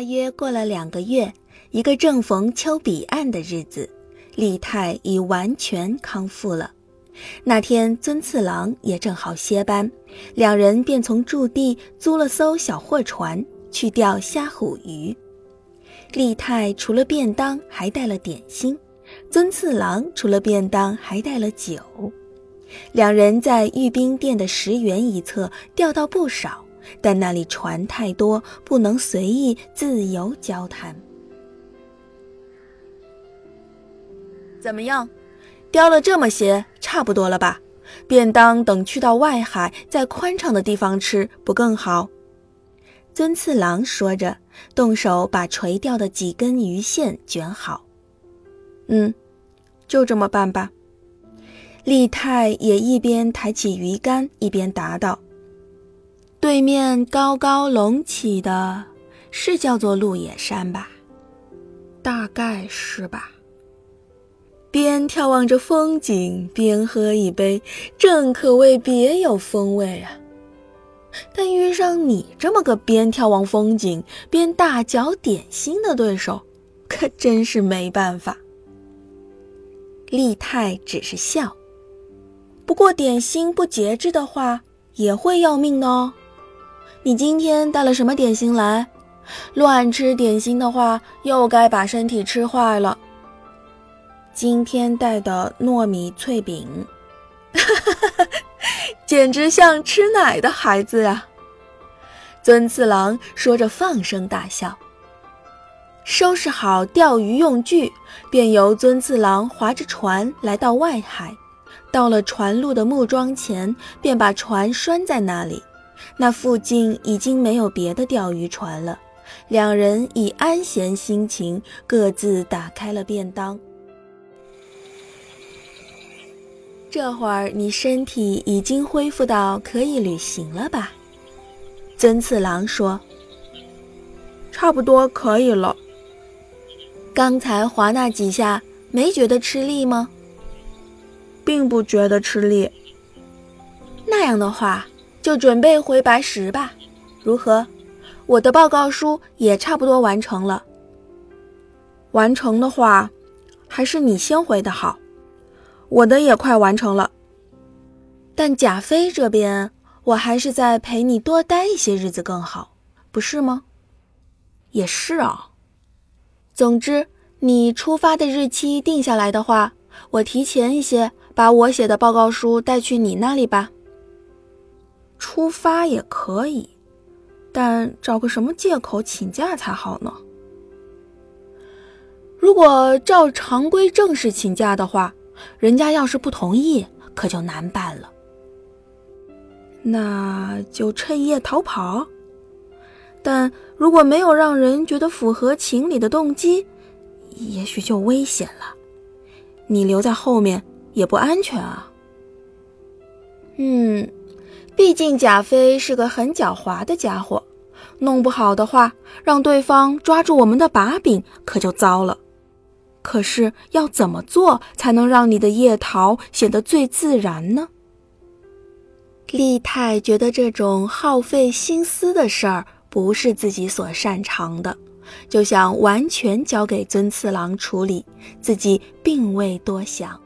大约过了两个月，一个正逢秋彼岸的日子，利太已完全康复了。那天尊次郎也正好歇班，两人便从驻地租了艘小货船去钓虾虎鱼。利太除了便当，还带了点心；尊次郎除了便当，还带了酒。两人在御兵店的石原一侧钓到不少，但那里船太多，不能随意自由交谈。怎么样？钓了这么些，差不多了吧？便当等去到外海，在宽敞的地方吃，不更好？尊次郎说着，动手把垂钓的几根鱼线卷好。嗯，就这么办吧。利太也一边抬起鱼竿，一边答道：“对面高高隆起的，是叫做鹿野山吧？大概是吧。”边眺望着风景，边喝一杯，正可谓别有风味啊！但遇上你这么个边眺望风景边大嚼点心的对手，可真是没办法。利泰只是笑。不过点心不节制的话，也会要命哦。你今天带了什么点心来？乱吃点心的话，又该把身体吃坏了。今天带的糯米脆饼，简直像吃奶的孩子呀！尊次郎说着，放声大笑。收拾好钓鱼用具，便由尊次郎划着船来到外海。到了船路的木桩前，便把船拴在那里。那附近已经没有别的钓鱼船了。两人以安闲心情，各自打开了便当。这会儿你身体已经恢复到可以旅行了吧？尊次郎说：“差不多可以了。刚才划那几下，没觉得吃力吗？”并不觉得吃力。那样的话，就准备回白石吧。如何？我的报告书也差不多完成了。完成的话，还是你先回的好。我的也快完成了，但贾飞这边，我还是再陪你多待一些日子更好，不是吗？也是啊。总之，你出发的日期定下来的话，我提前一些把我写的报告书带去你那里吧。出发也可以，但找个什么借口请假才好呢？如果照常规正式请假的话。人家要是不同意，可就难办了。那就趁夜逃跑，但如果没有让人觉得符合情理的动机，也许就危险了。你留在后面也不安全啊。嗯，毕竟贾飞是个很狡猾的家伙，弄不好的话，让对方抓住我们的把柄，可就糟了。可是要怎么做才能让你的夜逃显得最自然呢？利太觉得这种耗费心思的事儿不是自己所擅长的，就想完全交给尊次郎处理，自己并未多想。